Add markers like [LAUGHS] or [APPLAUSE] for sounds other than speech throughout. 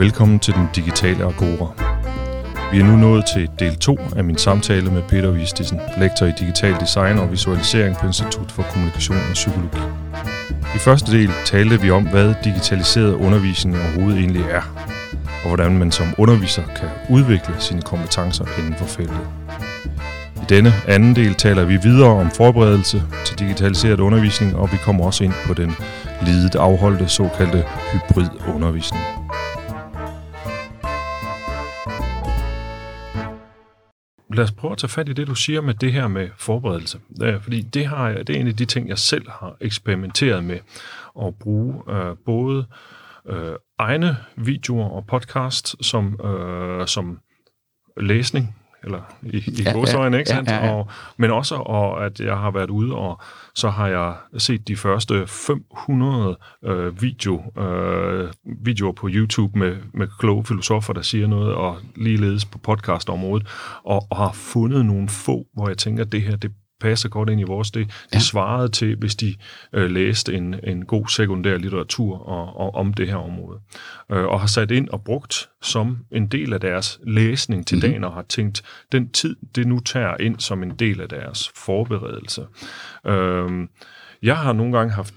Velkommen til den digitale Agora. Vi er nu nået til del 2 af min samtale med Peter Vistisen, lektor i digital design og visualisering på Institut for Kommunikation og Psykologi. I første del talte vi om, hvad digitaliseret undervisning overhovedet egentlig er, og hvordan man som underviser kan udvikle sine kompetencer inden for feltet. I denne anden del taler vi videre om forberedelse til digitaliseret undervisning, og vi kommer også ind på den lidet afholdte såkaldte hybridundervisning. Lad os prøve at tage fat i det, du siger med det her med forberedelse. Fordi det, har jeg, det er en af de ting, jeg selv har eksperimenteret med at bruge øh, både øh, egne videoer og podcast som, øh, som læsning eller i, i ja, godsøjne, ikke sandt? Ja, ja, ja. Og, men også, og at jeg har været ude, og så har jeg set de første 500 øh, video, øh, videoer på YouTube med, med kloge filosofer, der siger noget, og ligeledes på podcastområdet, og, og har fundet nogle få, hvor jeg tænker, at det her, det passer godt ind i vores. Det, det ja. svarede til, hvis de øh, læste en, en god sekundær litteratur og, og, om det her område. Øh, og har sat ind og brugt som en del af deres læsning til mm-hmm. dagen, og har tænkt, den tid, det nu tager ind som en del af deres forberedelse. Øh, jeg har nogle gange haft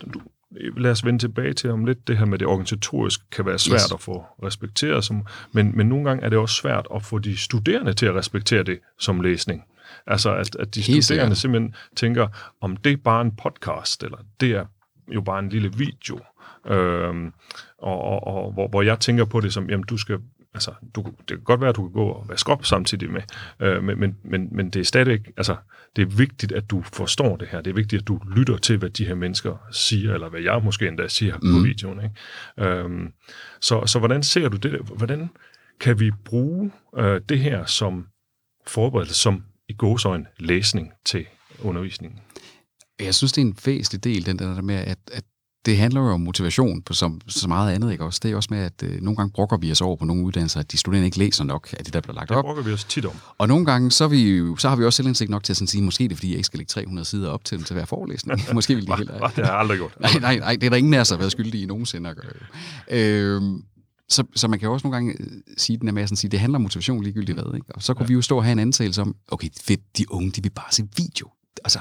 lad os vende tilbage til om lidt, det her med det organisatoriske kan være svært yes. at få respekteret, som, men, men nogle gange er det også svært at få de studerende til at respektere det som læsning. Altså, at, at de Helt studerende simpelthen tænker, om det er bare en podcast, eller det er jo bare en lille video. Øhm, og, og, og hvor, hvor jeg tænker på det som, jamen du skal, altså, du, det kan godt være, at du kan gå og vaske op samtidig med, øh, men, men, men, men det er stadigvæk, altså, det er vigtigt, at du forstår det her. Det er vigtigt, at du lytter til, hvad de her mennesker siger, eller hvad jeg måske endda siger mm. på videoen. Ikke? Øhm, så, så hvordan ser du det? Hvordan kan vi bruge øh, det her som forberedelse, som i gåsøjne læsning til undervisningen? Jeg synes, det er en væsentlig del, den der med, at, at det handler jo om motivation på som, så meget andet, ikke også? Det er også med, at øh, nogle gange brokker vi os over på nogle uddannelser, at de studerende ikke læser nok af det, der bliver lagt op. Det brokker vi os tit om. Og nogle gange, så, vi, så har vi også selvindsigt nok til at sådan sige, måske det er, fordi jeg ikke skal lægge 300 sider op til dem til hver forelæsning. [LAUGHS] måske vil de heller... det har jeg aldrig gjort. nej, nej, nej, det er der ingen af os, der har været skyldige i nogensinde at gøre. Øh, så, så man kan jo også nogle gange øh, sige den her med at sige, det handler om motivation ligegyldigt hvad. Ikke? Og så kunne ja. vi jo stå og have en antagelse om, okay, fedt, de unge, de vil bare se video. Altså,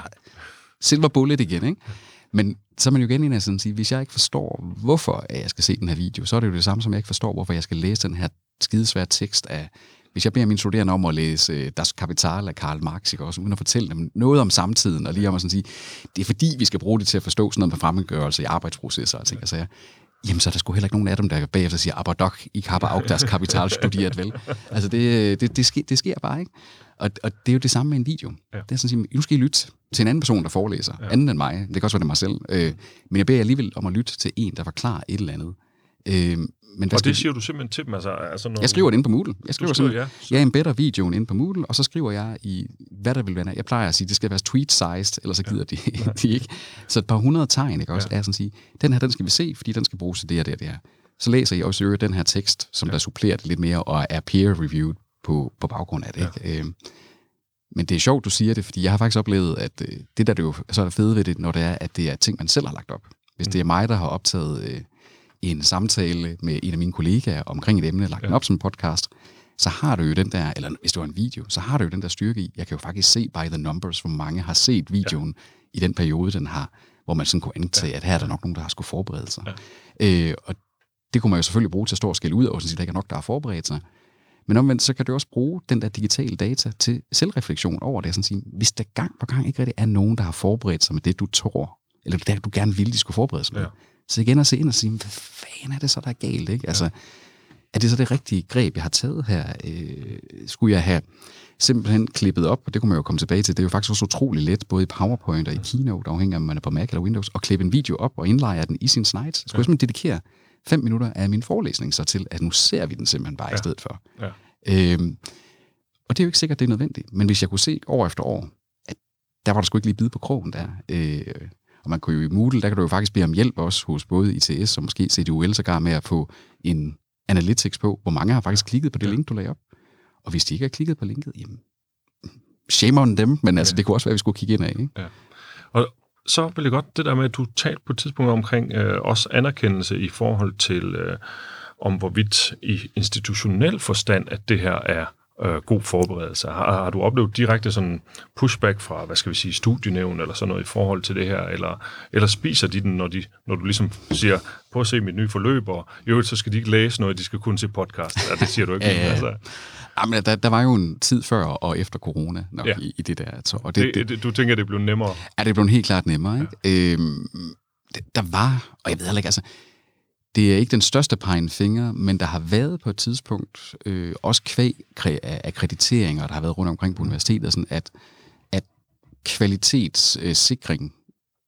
silver bullet igen, ikke? Men så er man jo igen ind og sige, hvis jeg ikke forstår, hvorfor jeg skal se den her video, så er det jo det samme, som jeg ikke forstår, hvorfor jeg skal læse den her skidesvære tekst af, hvis jeg beder mine studerende om at læse uh, Das Kapital af Karl Marx, ikke, også uden at fortælle dem noget om samtiden, og lige om at sådan sige, det er fordi, vi skal bruge det til at forstå sådan noget med fremmedgørelse i arbejdsprocesser og ting. Altså, jeg, jamen så er der sgu heller ikke nogen af dem, der bagefter siger, aber doch, ich habe auch das Kapital studiert, vel? [LAUGHS] Altså det, det, det, sker, det sker bare, ikke? Og, og det er jo det samme med en video. Ja. Det er sådan at nu skal I lytte til en anden person, der forelæser, ja. anden end mig. Det kan også være det mig selv. Øh, men jeg beder alligevel om at lytte til en, der forklarer et eller andet. Øh, men og det siger du simpelthen til dem? Altså, altså når... Jeg skriver det ind på Moodle. Jeg skriver, skriver ja, så... jeg embedder videoen ind på Moodle, og så skriver jeg i, hvad der vil være. Jeg plejer at sige, det skal være tweet-sized, ellers så gider ja. de, [LAUGHS] de ikke. Så et par hundrede tegn, ikke også, ja. er sådan at sige, den her, den skal vi se, fordi den skal bruges til det og det og det her. Så læser jeg også den her tekst, som ja. der supplerer det lidt mere, og er peer-reviewed på, på baggrund af det. Ja. Ikke? Øhm, men det er sjovt, du siger det, fordi jeg har faktisk oplevet, at øh, det der det jo så er fede ved det, når det er, at det er ting, man selv har lagt op. Hvis mm. det er mig, der har optaget øh, en samtale med en af mine kollegaer omkring et emne, lagt ja. den op som podcast, så har du jo den der, eller hvis det var en video, så har du jo den der styrke i, jeg kan jo faktisk se by the numbers, hvor mange har set videoen ja. i den periode, den har, hvor man sådan kunne antage, ja. at her er der nok nogen, der har skulle forberede sig. Ja. Øh, og det kunne man jo selvfølgelig bruge til at stå og skille ud, og sige, at der ikke er nok, der har forberedt sig. Men omvendt, så kan du også bruge den der digitale data til selvreflektion over det. Sådan at sige, hvis der gang på gang ikke rigtig er nogen, der har forberedt sig med det, du tror, eller det, du gerne ville, de skulle forberede sig med, ja. Så igen at se ind og sige, hvad fanden er det så, der er galt? Ikke? Altså, er det så det rigtige greb, jeg har taget her? Øh, skulle jeg have simpelthen klippet op, og det kunne man jo komme tilbage til, det er jo faktisk også utrolig let, både i PowerPoint og i Keynote, afhængig af om man er på Mac eller Windows, at klippe en video op og indlejre den i sin slides. Så skulle ja. jeg simpelthen dedikere fem minutter af min forelæsning så til, at nu ser vi den simpelthen bare ja. i stedet for. Ja. Øhm, og det er jo ikke sikkert, det er nødvendigt, men hvis jeg kunne se år efter år, at der var der sgu ikke lige bid på krogen der, øh, og man kunne jo i Moodle, der kan du jo faktisk bede om hjælp også hos både ITS og måske CDUL sågar med at få en analytics på, hvor mange har faktisk klikket på det link, du lagde op. Og hvis de ikke har klikket på linket, jamen, shame on dem, men altså, ja. det kunne også være, at vi skulle kigge ind af. Ikke? Ja. Og så vil jeg godt, det der med, at du talte på et tidspunkt omkring øh, også anerkendelse i forhold til øh, om hvorvidt i institutionel forstand, at det her er øh, god forberedelse. Har, har du oplevet direkte sådan pushback fra, hvad skal vi sige, studienævn eller sådan noget i forhold til det her, eller, eller spiser de den, når, de, når du ligesom siger, prøv at se mit nye forløb, og i øvrigt så skal de ikke læse noget, de skal kun se podcast. Ja, det siger du ikke. [LAUGHS] ja, ja. Altså. Jamen, der, der var jo en tid før og efter corona nok ja. i, i det der. Så, og det, det, det, du tænker, det blev nemmere? Ja, det blev helt klart nemmere. Ikke? Ja. Øhm, der var, og jeg ved heller ikke, altså, det er ikke den største pegen finger, men der har været på et tidspunkt, øh, også kvæg akkrediteringer, der har været rundt omkring på universitetet, sådan at, at kvalitetssikring øh,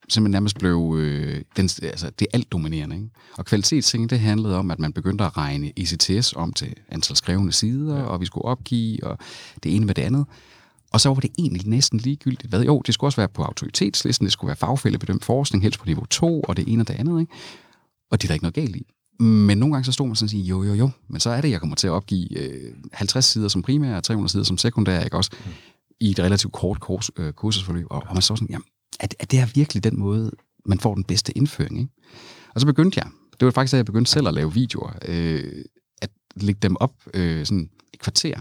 simpelthen nærmest blev øh, den, altså, det alt dominerende. Ikke? Og kvalitetssikring, det handlede om, at man begyndte at regne ECTS om til antal skrevne sider, ja. og vi skulle opgive, og det ene med det andet. Og så var det egentlig næsten ligegyldigt. Hvad? Jo, det skulle også være på autoritetslisten, det skulle være fagfældebedømt forskning, helst på niveau 2, og det ene og det andet. Ikke? Og det er der ikke noget galt i. Men nogle gange så stod man sådan og sige, jo, jo, jo, men så er det, jeg kommer til at opgive øh, 50 sider som primær og 300 sider som sekundær, ikke også? Mm. I et relativt kort kurs, øh, kursusforløb. Og, og man så sådan, jamen, er, er det her virkelig den måde, man får den bedste indføring, ikke? Og så begyndte jeg, det var faktisk da jeg begyndte selv at lave videoer, øh, at lægge dem op øh, sådan et kvarter,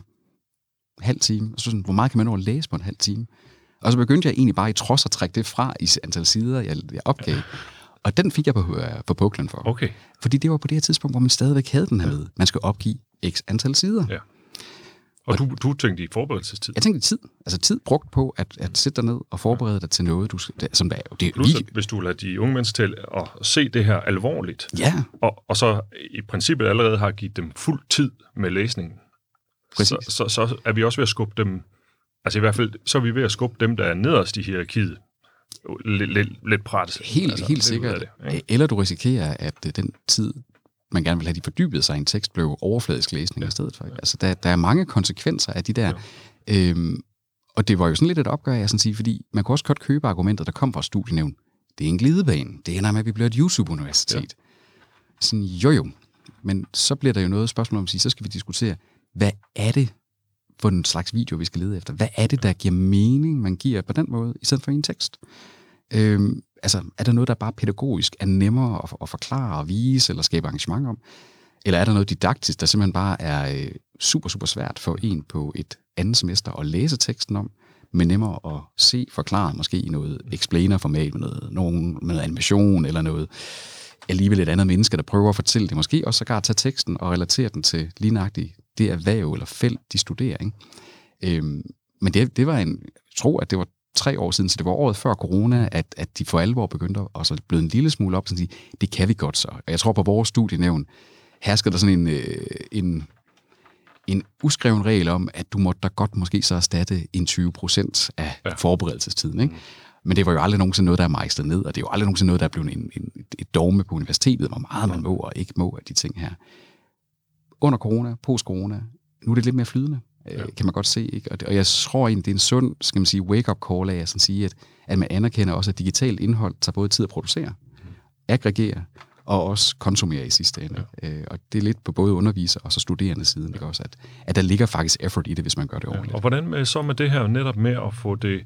halv time, og så sådan, hvor meget kan man at læse på en halv time? Og så begyndte jeg egentlig bare i trods at trække det fra i antal sider, jeg, jeg opgav. Og den fik jeg på, øh, på Poklen for. Okay. Fordi det var på det her tidspunkt, hvor man stadigvæk havde den her med. Man skal opgive x antal sider. Ja. Og, og du, du tænkte i forberedelsestid? Jeg tænkte i tid. Altså tid brugt på at, at sætte dig ned og forberede dig til noget, du, som der er. Det, Plus, vi, hvis du lader de unge mennesker til at se det her alvorligt, ja. og, og så i princippet allerede har givet dem fuld tid med læsningen, så, så, så er vi også ved at skubbe dem, altså i hvert fald, så er vi ved at skubbe dem, der er nederst i hierarkiet, lidt, lidt, lidt prat. Helt, altså, helt sikkert. Det, Eller du risikerer, at øh, den tid, man gerne vil have, de fordybede sig i en tekst, blev overfladisk læsning ja. i stedet for. Altså, der, der er mange konsekvenser af de der... Ja. Øhm, og det var jo sådan lidt et opgør, jeg sådan sige, fordi man kunne også godt købe argumenter, der kom fra studienævn. Det er en glidebane. Det ender med, at vi bliver et YouTube-universitet. Ja. Sådan, jo jo. Men så bliver der jo noget spørgsmål om at sige, så skal vi diskutere, hvad er det for en slags video, vi skal lede efter? Hvad er det, der giver mening, man giver på den måde, i stedet for en tekst? Øhm, altså, er der noget, der bare pædagogisk er nemmere at, at forklare og vise, eller skabe arrangement om? Eller er der noget didaktisk, der simpelthen bare er øh, super, super svært for en på et andet semester at læse teksten om, men nemmere at se forklaret, måske i noget explainer-format med noget, nogen, med noget animation eller noget alligevel et andet menneske, der prøver at fortælle det. Måske også sågar tage teksten og relatere den til lignagtigt det erhverv eller felt, de studerer. Ikke? Øhm, men det, det var en, jeg tror, at det var tre år siden, så det var året før corona, at, at de for alvor begyndte at så blev en lille smule op, sådan at sige, det kan vi godt så. Og jeg tror på vores studienævn, hersker der sådan en, øh, en, en uskreven regel om, at du måtte da godt måske så erstatte en 20 procent af ja. forberedelsestiden. Ikke? Men det var jo aldrig nogensinde noget, der er mejslet ned, og det er jo aldrig nogensinde noget, der er blevet en, en, et dogme på universitetet, hvor meget man må og ikke må af de ting her. Under corona, post-corona, nu er det lidt mere flydende ja. kan man godt se. Ikke? Og, det, og jeg tror egentlig, det er en sund skal man sige, wake-up call af at sige, at, at man anerkender også, at digitalt indhold tager både tid at producere, mm. aggregere og også konsumere i sidste ende. Ja. Øh, og det er lidt på både underviser og så studerende siden, ikke også, at, at der ligger faktisk effort i det, hvis man gør det ordentligt. Ja. Og hvordan med, så med det her netop med at få det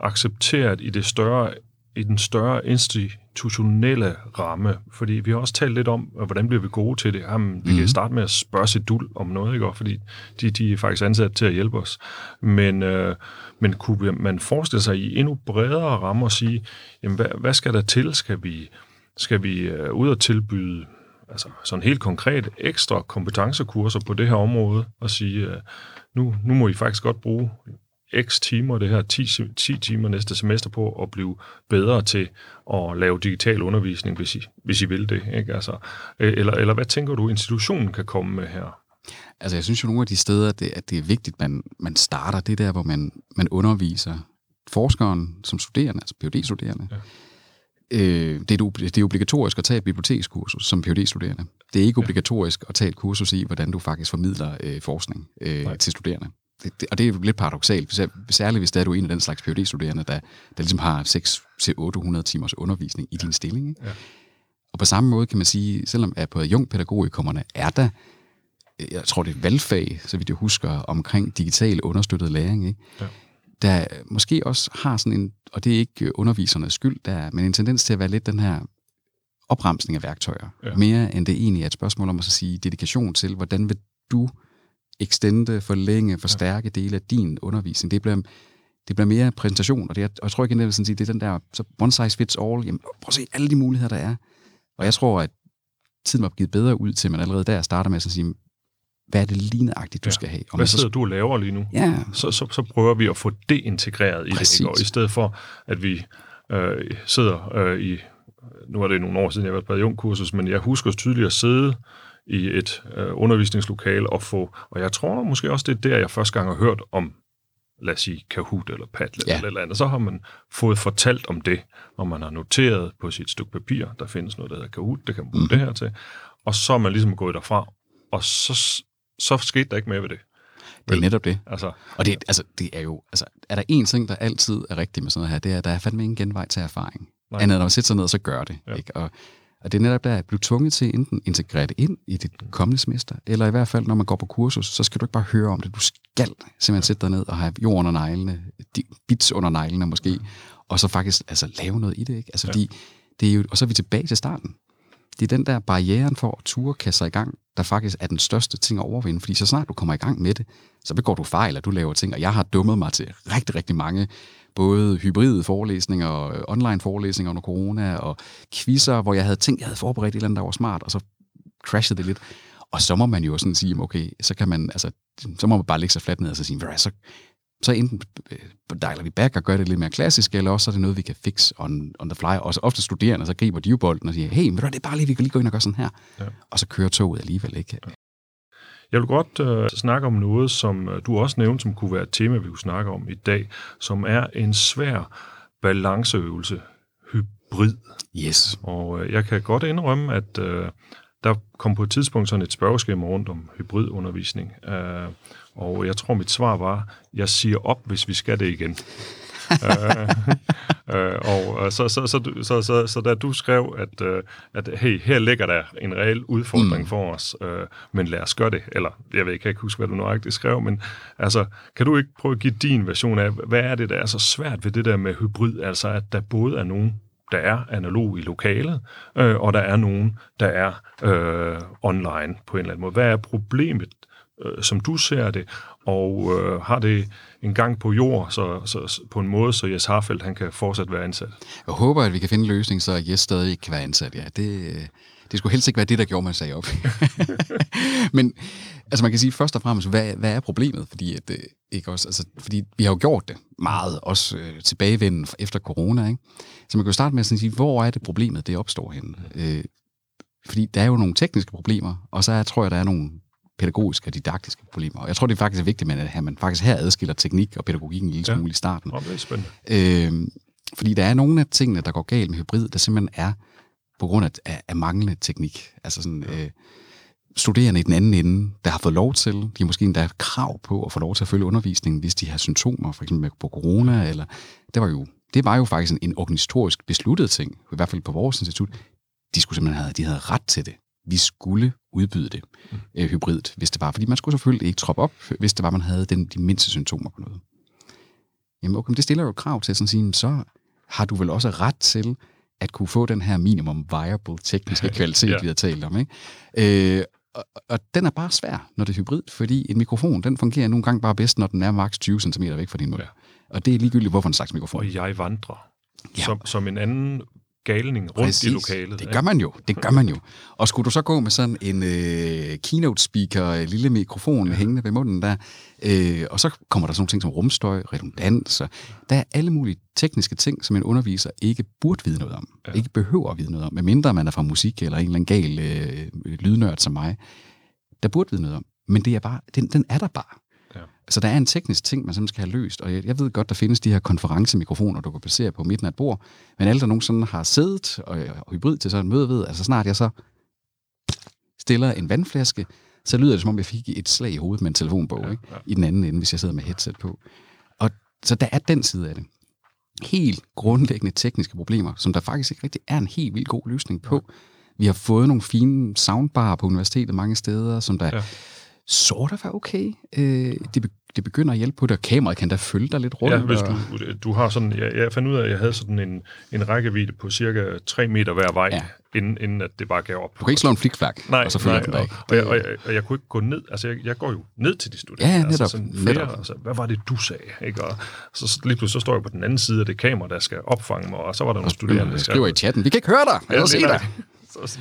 accepteret i det større i den større institutionelle ramme, fordi vi har også talt lidt om, hvordan bliver vi gode til det. Jamen, vi mm. kan mhm. starte med at spørge sit dul om noget, ikke? fordi de, de er faktisk ansat til at hjælpe os. Men, øh, men kunne man forestille sig i endnu bredere ramme at sige, jamen, hvad, hvad skal der til? Skal vi, skal vi øh, ud og tilbyde altså sådan helt konkret ekstra kompetencekurser på det her område, og sige, øh, nu, nu må I faktisk godt bruge x timer, det her 10, 10 timer næste semester på at blive bedre til at lave digital undervisning, hvis I, hvis I vil det. Ikke? Altså, øh, eller, eller hvad tænker du, institutionen kan komme med her? Altså, jeg synes jo nogle af de steder, at det, at det er vigtigt, at man, man starter det der, hvor man, man underviser forskeren som studerende, altså PhD-studerende. Ja. Øh, det, er, det er obligatorisk at tage et bibliotekskursus som PhD-studerende. Det er ikke obligatorisk at tage et kursus i, hvordan du faktisk formidler øh, forskning øh, til studerende det, det, og det er jo lidt paradoxalt, særligt hvis det er du en af den slags phd studerende der, der ligesom har 600-800 timers undervisning i din stilling. Ikke? Ja. Og på samme måde kan man sige, selvom at på Jung-pædagogikommerne er der, jeg tror det er valgfag, så vidt jeg husker, omkring digital understøttet læring, ikke? Ja. der måske også har sådan en, og det er ikke undervisernes skyld, der, men en tendens til at være lidt den her opremsning af værktøjer, ja. mere end det egentlig er et spørgsmål om at så sige dedikation til, hvordan vil du extende, forlænge, forstærke dele af din undervisning. Det bliver, det bliver mere præsentation, og, det er, og jeg tror igen, det er, det er den der så one size fits all. Jamen, prøv at se alle de muligheder, der er. Og jeg tror, at tiden var givet bedre ud til, at man allerede der starter med at sige, hvad er det ligneragtigt, du ja. skal have. Og hvad sidder så... du og laver lige nu? Ja. Så, så, så prøver vi at få det integreret i Præcis. det, ikke? og i stedet for, at vi øh, sidder øh, i, nu er det nogle år siden, jeg har været på adjunkkursus, men jeg husker tydeligt at sidde i et øh, undervisningslokale og få, og jeg tror måske også, det er der, jeg første gang har hørt om, lad os sige, Kahoot eller Padlet ja. eller eller andet, så har man fået fortalt om det, og man har noteret på sit stykke papir, der findes noget, der hedder Kahoot, det kan man bruge mm. det her til, og så er man ligesom gået derfra, og så, så skete der ikke mere ved det. Det er netop det. Altså, og det, altså, det er jo, altså, er der en ting, der altid er rigtig med sådan noget her, det er, at der er fandme ingen genvej til erfaring. Nej. Andet når man sætter sig ned, og så gør det. Ja. Ikke? Og, og det er netop der, at blive tvunget til enten integrere det ind i dit kommende semester, eller i hvert fald, når man går på kursus, så skal du ikke bare høre om det. Du skal simpelthen sætte dig ned og have jord under neglene, bits under neglene måske, og så faktisk altså, lave noget i det. Ikke? Altså, ja. fordi det er jo, og så er vi tilbage til starten. Det er den der barrieren for at ture kaste sig i gang, der faktisk er den største ting at overvinde. Fordi så snart du kommer i gang med det, så begår du fejl, og du laver ting. Og jeg har dummet mig til rigtig, rigtig mange både hybride forelæsninger og online forelæsninger under corona, og quizzer, hvor jeg havde tænkt, jeg havde forberedt et eller andet, der var smart, og så crashede det lidt. Og så må man jo sådan sige, okay, så kan man, altså, så må man bare lægge sig fladt ned og så sige, så, så enten øh, dialer vi back og gør det lidt mere klassisk, eller også er det noget, vi kan fix on, on the fly. Og så ofte studerende, så griber de jo bolden og siger, hey, men det er bare lige, vi kan lige gå ind og gøre sådan her. Ja. Og så kører toget alligevel ikke. Ja. Jeg vil godt øh, snakke om noget, som øh, du også nævnte, som kunne være et tema, vi kunne snakke om i dag, som er en svær balanceøvelse, hybrid. Yes. Og øh, jeg kan godt indrømme, at øh, der kom på et tidspunkt sådan et spørgeskema rundt om hybridundervisning. Øh, og jeg tror, mit svar var, jeg siger op, hvis vi skal det igen. [LAUGHS] øh, øh, og så, så, så, så, så, så da du skrev, at, øh, at hey, her ligger der en reel udfordring mm. for os, øh, men lad os gøre det, eller jeg ved ikke, jeg kan ikke huske, hvad du nøjagtigt skrev, men altså, kan du ikke prøve at give din version af, hvad er det, der er så svært ved det der med hybrid, altså at der både er nogen, der er analog i lokalet, øh, og der er nogen, der er øh, online på en eller anden måde. Hvad er problemet, øh, som du ser det, og øh, har det en gang på jord, så, så, på en måde, så Jes Harfeldt han kan fortsat være ansat. Jeg håber, at vi kan finde en løsning, så Jes stadig kan være ansat. Ja, det, det skulle helst ikke være det, der gjorde mig sag op. [LAUGHS] Men altså man kan sige først og fremmest, hvad, hvad er problemet? Fordi, at, øh, ikke også, altså, fordi vi har jo gjort det meget, også øh, tilbagevenden efter corona. Ikke? Så man kan jo starte med at sige, hvor er det problemet, det opstår henne? Øh, fordi der er jo nogle tekniske problemer, og så er, tror jeg, der er nogle pædagogiske og didaktiske problemer. Og jeg tror, det er faktisk vigtigt, at man faktisk her adskiller teknik og pædagogik en lille smule ja. i starten. Oh, det er spændende. Øh, fordi der er nogle af tingene, der går galt med hybrid, der simpelthen er på grund af, af, af manglende teknik. Altså sådan, ja. øh, studerende i den anden ende, der har fået lov til, de har måske endda krav på at få lov til at følge undervisningen, hvis de har symptomer, for eksempel på corona, eller det var jo, det var jo faktisk en, en organisatorisk besluttet ting, i hvert fald på vores institut. De skulle simpelthen have, de havde ret til det vi skulle udbyde det mm. øh, hybridt, hvis det var. Fordi man skulle selvfølgelig ikke troppe op, hvis det var, man havde den, de mindste symptomer på noget. Jamen okay, det stiller jo et krav til at sige, så har du vel også ret til at kunne få den her minimum viable tekniske [LAUGHS] kvalitet, ja. vi har talt om. Ikke? Øh, og, og den er bare svær, når det er hybrid, fordi en mikrofon, den fungerer nogle gange bare bedst, når den er maks 20 cm væk fra din mund. Ja. Og det er ligegyldigt, hvorfor en slags mikrofon. Og jeg vandrer. Ja. Som, som en anden galning rundt Præcis. i lokalet. Det gør man jo, det gør man jo. Og skulle du så gå med sådan en øh, keynote speaker, en lille mikrofon ja. hængende ved munden der, øh, og så kommer der sådan nogle ting som rumstøj, redundans, og der er alle mulige tekniske ting, som en underviser ikke burde vide noget om, ja. ikke behøver at vide noget om, medmindre man er fra musik eller en eller anden gal øh, lydnørd som mig, der burde vide noget om. Men det er bare, den, den er der bare. Så der er en teknisk ting, man simpelthen skal have løst, og jeg, jeg ved godt, der findes de her konferencemikrofoner, du kan placere på midten af et bord, men alle, der nogensinde har siddet og, og hybrid til sådan et møde ved, altså snart jeg så stiller en vandflaske, så lyder det, som om jeg fik et slag i hovedet med en telefonbog ja, ja. Ikke? i den anden ende, hvis jeg sidder med headset på. Og så der er den side af det. Helt grundlæggende tekniske problemer, som der faktisk ikke rigtig er en helt vildt god løsning på. Ja. Vi har fået nogle fine soundbar på universitetet mange steder, som der ja sort of er okay. Øh, det, det begynder at hjælpe på det, og kameraet kan da følge dig lidt rundt. Ja, hvis du, du har sådan, jeg, jeg fandt ud af, at jeg havde sådan en, en rækkevidde på cirka 3 meter hver vej, ja. inden, inden at det bare gav op. Du kan ikke slå en flikflak, nej, og så følger den dig og, og, jeg, og, jeg, og jeg kunne ikke gå ned, altså jeg, jeg går jo ned til de studerende. Ja, netop. Altså sådan flere, netop. Altså, hvad var det, du sagde? Ikke? Og så lige pludselig så står jeg på den anden side af det kamera, der skal opfange mig, og så var der nogle studerende, der skriver i chatten, vi kan ikke høre dig, ja, se dig. Så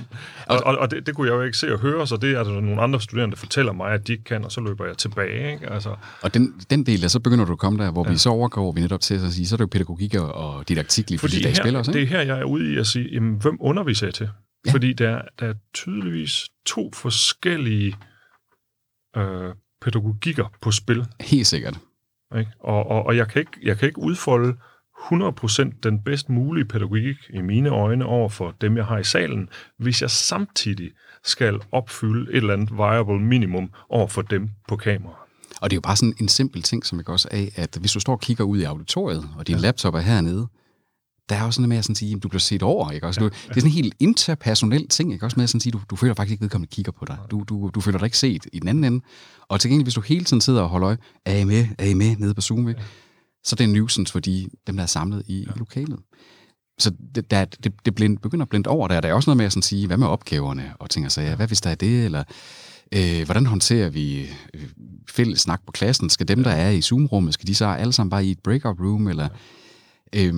og og, og det, det kunne jeg jo ikke se og høre, så det er der nogle andre studerende, der fortæller mig, at de ikke kan, og så løber jeg tilbage. Ikke? Altså. Og den, den del, der så begynder du at komme der, hvor ja. vi så overgår vi netop til at sige, så er det jo pædagogik og didaktik lige Fordi her, spiller også, ikke? det er her, jeg er ude i at sige, jamen, hvem underviser jeg til? Ja. Fordi der, der er tydeligvis to forskellige øh, pædagogikker på spil. Helt sikkert. Ikke? Og, og, og jeg, kan ikke, jeg kan ikke udfolde 100% den bedst mulige pædagogik i mine øjne over for dem, jeg har i salen, hvis jeg samtidig skal opfylde et eller andet viable minimum over for dem på kamera. Og det er jo bare sådan en simpel ting, som jeg også af, at hvis du står og kigger ud i auditoriet, og din ja. laptop er hernede, der er også sådan med at sådan sige, at du bliver set over. Ikke? Også, ja, ja. Det er sådan en helt interpersonel ting, ikke? også med at sådan sige, du, du føler faktisk ikke, at vedkommende kigger på dig. Du, du, du føler dig ikke set i den anden ende. Og til gengæld, hvis du hele tiden sidder og holder øje, er I med, er I med nede på Zoom, ja så det er en nuisance for de, dem, der er samlet i, ja. i lokalet. Så det, der, det, det blind, begynder at blinde over der. Der er også noget med at sådan sige, hvad med opgaverne? Og tænker sig, ja, hvad hvis der er det? Eller øh, hvordan håndterer vi øh, fælles snak på klassen? Skal dem, der er i Zoom-rummet, skal de så alle sammen bare i et breakout room? Eller, øh,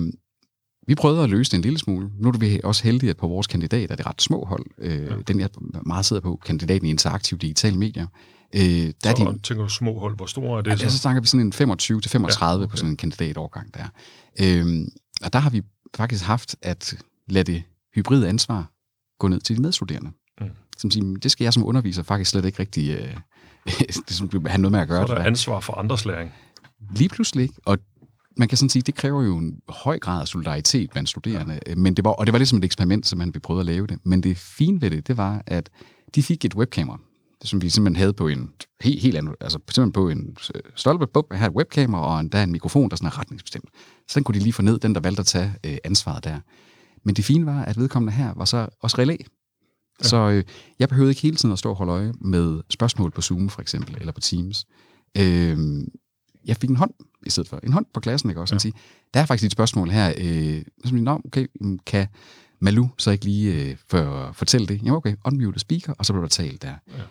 vi prøvede at løse det en lille smule. Nu er vi også heldige, at på vores kandidat er det ret små hold. Øh, ja. Den, jeg meget sidder på, kandidaten i interaktive digitale medier, Øh, der så er de, tænker du små hold, hvor store er det? Ja, så? så snakker vi sådan en 25 til 35 ja, okay. på sådan en kandidatårgang der. Øh, og der har vi faktisk haft at lade det hybride ansvar gå ned til de medstuderende. Mm. Som siger, det skal jeg som underviser faktisk slet ikke rigtig øh, det [LAUGHS] have noget med at gøre. Så er der ansvar for andres læring. Lige pludselig. Og man kan sådan sige, det kræver jo en høj grad af solidaritet blandt studerende. Ja. Men det var, og det var lidt som et eksperiment, som man vi prøvede at lave det. Men det fine ved det, det var, at de fik et webkamera det, som vi simpelthen havde på en helt, helt anden, altså simpelthen på en øh, stolpe, bup, her et webkamera og en, der er en mikrofon, der sådan er retningsbestemt. Så den kunne de lige få ned, den der valgte at tage øh, ansvaret der. Men det fine var, at vedkommende her var så også relæ. Ja. Så øh, jeg behøvede ikke hele tiden at stå og holde øje med spørgsmål på Zoom for eksempel, eller på Teams. Øh, jeg fik en hånd i stedet for. En hånd på klassen, ikke også? Ja. Sige, der er faktisk et spørgsmål her. Øh, som, Nå, okay, kan Malu så ikke lige øh, for, fortælle det? Jamen okay, unmute speaker, og så blev der talt der. Ja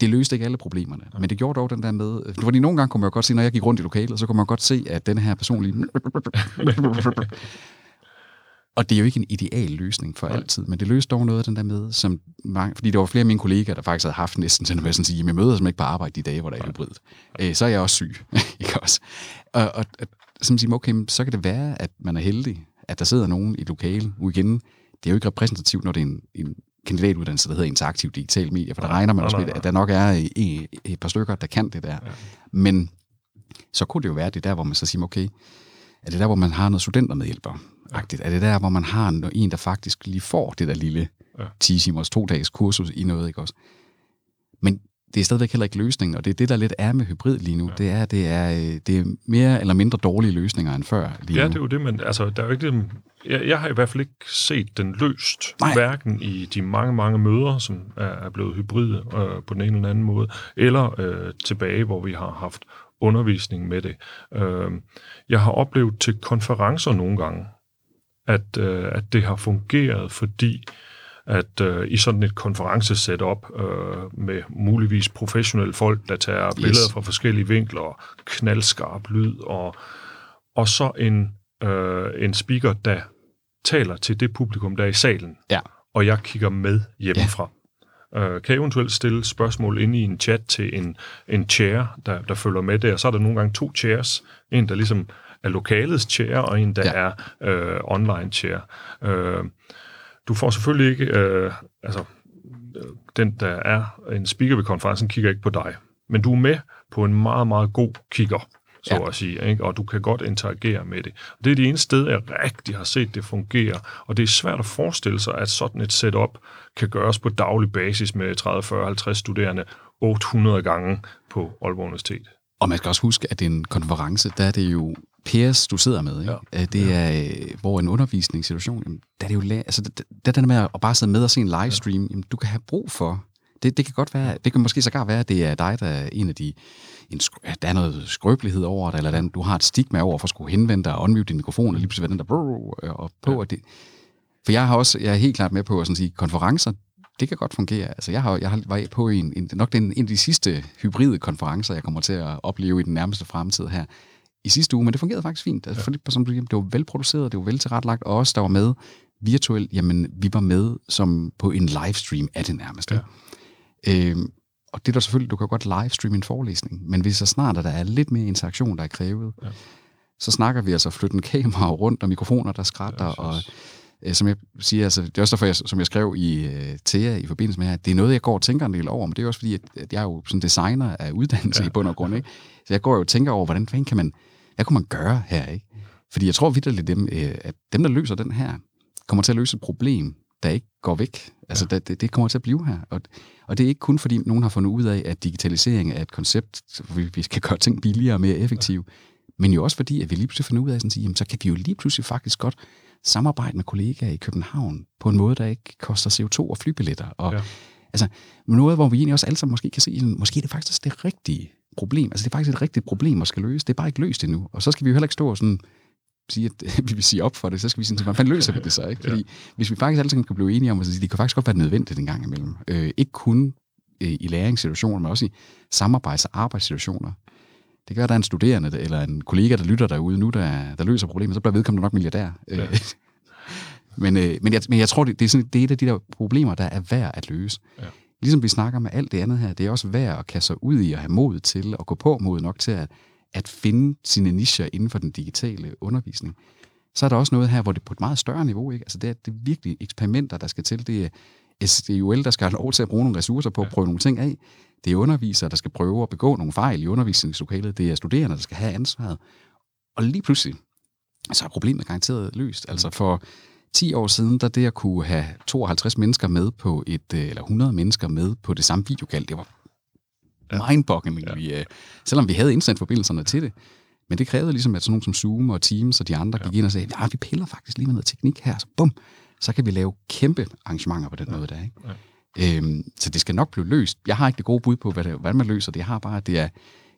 det løste ikke alle problemerne, ja. men det gjorde dog den der med... Fordi nogle gange kunne man jo godt se, når jeg gik rundt i lokalet, så kunne man godt se, at den her person lige... [LAUGHS] [LAUGHS] Og det er jo ikke en ideal løsning for Nej. altid, men det løste dog noget af den der med, som mange, fordi der var flere af mine kollegaer, der faktisk havde haft næsten sådan at sige, jeg møder simpelthen ikke på arbejde de dage, hvor der er hybrid. Øh, så er jeg også syg, [LAUGHS] ikke også? Og, og, og som siger, okay, så kan det være, at man er heldig, at der sidder nogen i lokalet, igen, det er jo ikke repræsentativt, når det er en, en kandidatuddannelse, der hedder interaktiv digital medier, for der regner man også med, at der nok er et, et par stykker, der kan det der. Ja. Men så kunne det jo være det der, hvor man så siger, okay, er det der, hvor man har noget studentermedhjælper? Ja. Er det der, hvor man har en, der faktisk lige får det der lille ja. 10 timers, to dages kursus i noget, ikke også? Men det er stadigvæk heller ikke løsningen, og det er det, der lidt er med hybrid lige nu. Ja. Det er, det er, øh, det er mere eller mindre dårlige løsninger end før lige Ja, nu. det er jo det, men altså, der er jo ikke jeg, jeg har i hvert fald ikke set den løst, Nej. hverken i de mange, mange møder, som er, er blevet hybride øh, på den ene eller anden måde, eller øh, tilbage, hvor vi har haft undervisning med det. Øh, jeg har oplevet til konferencer nogle gange, at, øh, at det har fungeret, fordi at øh, i sådan et konferencesetup øh, med muligvis professionelle folk, der tager yes. billeder fra forskellige vinkler, knaldskarp lyd, og, og så en, øh, en speaker, der taler til det publikum, der er i salen, ja. og jeg kigger med hjemmefra. Ja. Øh, kan eventuelt stille spørgsmål ind i en chat til en, en chair, der, der følger med der. Så er der nogle gange to chairs. En, der ligesom er lokalets chair, og en, der ja. er øh, online chair. Øh, du får selvfølgelig ikke... Øh, altså, den, der er en speaker ved konferencen, kigger ikke på dig. Men du er med på en meget, meget god kigger så ja. at sige, ikke? og du kan godt interagere med det. Og det er det eneste sted, jeg rigtig har set det fungere, og det er svært at forestille sig, at sådan et setup kan gøres på daglig basis med 30, 40, 50 studerende 800 gange på Aalborg Universitet. Og man skal også huske, at det er en konference, der er det jo peers, du sidder med. Ikke? Ja. Det er, ja. Øh, hvor en undervisningssituation, der er det jo, altså, der, der, der med at bare sidde med og se en livestream, jamen, du kan have brug for Det, det kan godt være, det kan måske sågar være, at det er dig, der er en af de, en, der er noget skrøbelighed over det, eller den, du har et stigma over for at skulle henvende dig og unmute din mikrofon, og lige pludselig være den der brrr, og på. Ja. Og det, for jeg har også, jeg er helt klart med på at sådan sige, konferencer, det kan godt fungere. Altså, jeg har, jeg har været på en, en nok den, en af de sidste hybride konferencer, jeg kommer til at opleve i den nærmeste fremtid her i sidste uge, men det fungerede faktisk fint. Altså, ja. fordi, som du siger, det var velproduceret, det var vel tilrettelagt, og også der var med virtuelt, jamen vi var med som på en livestream af det nærmeste. Ja. Øhm, og det er der selvfølgelig, du kan godt livestreame en forelæsning, men hvis så snart der er lidt mere interaktion, der er krævet, ja. så snakker vi altså flytte en kamera rundt og mikrofoner, der skrætter, ja, og øh, som jeg siger, altså, det er også derfor, jeg, som jeg skrev i øh, TEA i forbindelse med her, det er noget, jeg går og tænker en del over, men det er også fordi, at, at jeg er jo sådan designer af uddannelse ja. i bund og grund, ikke? Så jeg går jo og tænker over, hvordan, hvordan kan man, hvad kunne man gøre her, ikke? Fordi jeg tror vidderligt, dem, øh, at dem, der løser den her, kommer til at løse et problem, der ikke går væk. Altså, ja. det, det kommer til at blive her. Og, og det er ikke kun, fordi nogen har fundet ud af, at digitalisering er et koncept, hvor vi, vi skal gøre ting billigere og mere effektive, ja. men jo også fordi, at vi lige pludselig finder ud af, sådan, jamen, så kan vi jo lige pludselig faktisk godt samarbejde med kollegaer i København på en måde, der ikke koster CO2 og flybilletter. Og, ja. Altså, noget, hvor vi egentlig også alle sammen måske kan se, at måske er det faktisk det rigtige problem. Altså, det er faktisk et rigtigt problem at skal løse. Det er bare ikke løst endnu. Og så skal vi jo heller ikke stå og sådan sige, at [LAUGHS] vi vil sige op for det, så skal vi sige, hvordan løser vi det så? Ikke? Fordi ja. hvis vi faktisk alle sammen kan blive enige om, at det kan faktisk godt være nødvendigt en gang imellem. Øh, ikke kun øh, i læringssituationer, men også i samarbejds- og arbejdssituationer. Det kan være, at der er en studerende eller en kollega, der lytter derude nu, der, der løser problemet, så bliver vedkommende nok milliardær. Ja. Øh, [LAUGHS] men, øh, men, jeg, men jeg tror, det, det, er sådan, det er et af de der problemer, der er værd at løse. Ja. Ligesom vi snakker med alt det andet her, det er også værd at kaste sig ud i at have mod til, at gå på mod nok til at at finde sine nischer inden for den digitale undervisning. Så er der også noget her, hvor det er på et meget større niveau. Ikke? Altså det er, det er virkelig eksperimenter, der skal til. Det er SDUL, der skal have lov til at bruge nogle ressourcer på at prøve nogle ting af. Det er undervisere, der skal prøve at begå nogle fejl i undervisningslokalet. Det er studerende, der skal have ansvaret. Og lige pludselig, så er problemet garanteret løst. Altså for 10 år siden, der det at kunne have 52 mennesker med på et, eller 100 mennesker med på det samme videokald, det var ja. mindbogging, ja. vi, uh, selvom vi havde internetforbindelserne til det. Men det krævede ligesom, at sådan nogle som Zoom og Teams og de andre ja. gik ind og sagde, ja, vi piller faktisk lige med noget teknik her, så bum, så kan vi lave kæmpe arrangementer på den ja. måde der. Ikke? Ja. Øhm, så det skal nok blive løst. Jeg har ikke det gode bud på, hvad det, hvordan man løser det. Jeg har bare, at det er,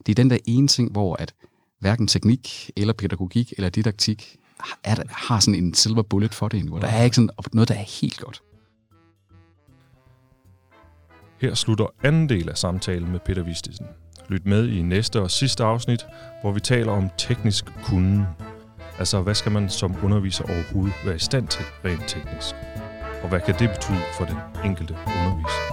det er den der ene ting, hvor at hverken teknik eller pædagogik eller didaktik er, har sådan en silver bullet for det endnu. Der er ikke sådan noget, der er helt godt. Her slutter anden del af samtalen med Peter Vistisen. Lyt med i næste og sidste afsnit, hvor vi taler om teknisk kunden. Altså, hvad skal man som underviser overhovedet være i stand til rent teknisk? Og hvad kan det betyde for den enkelte underviser?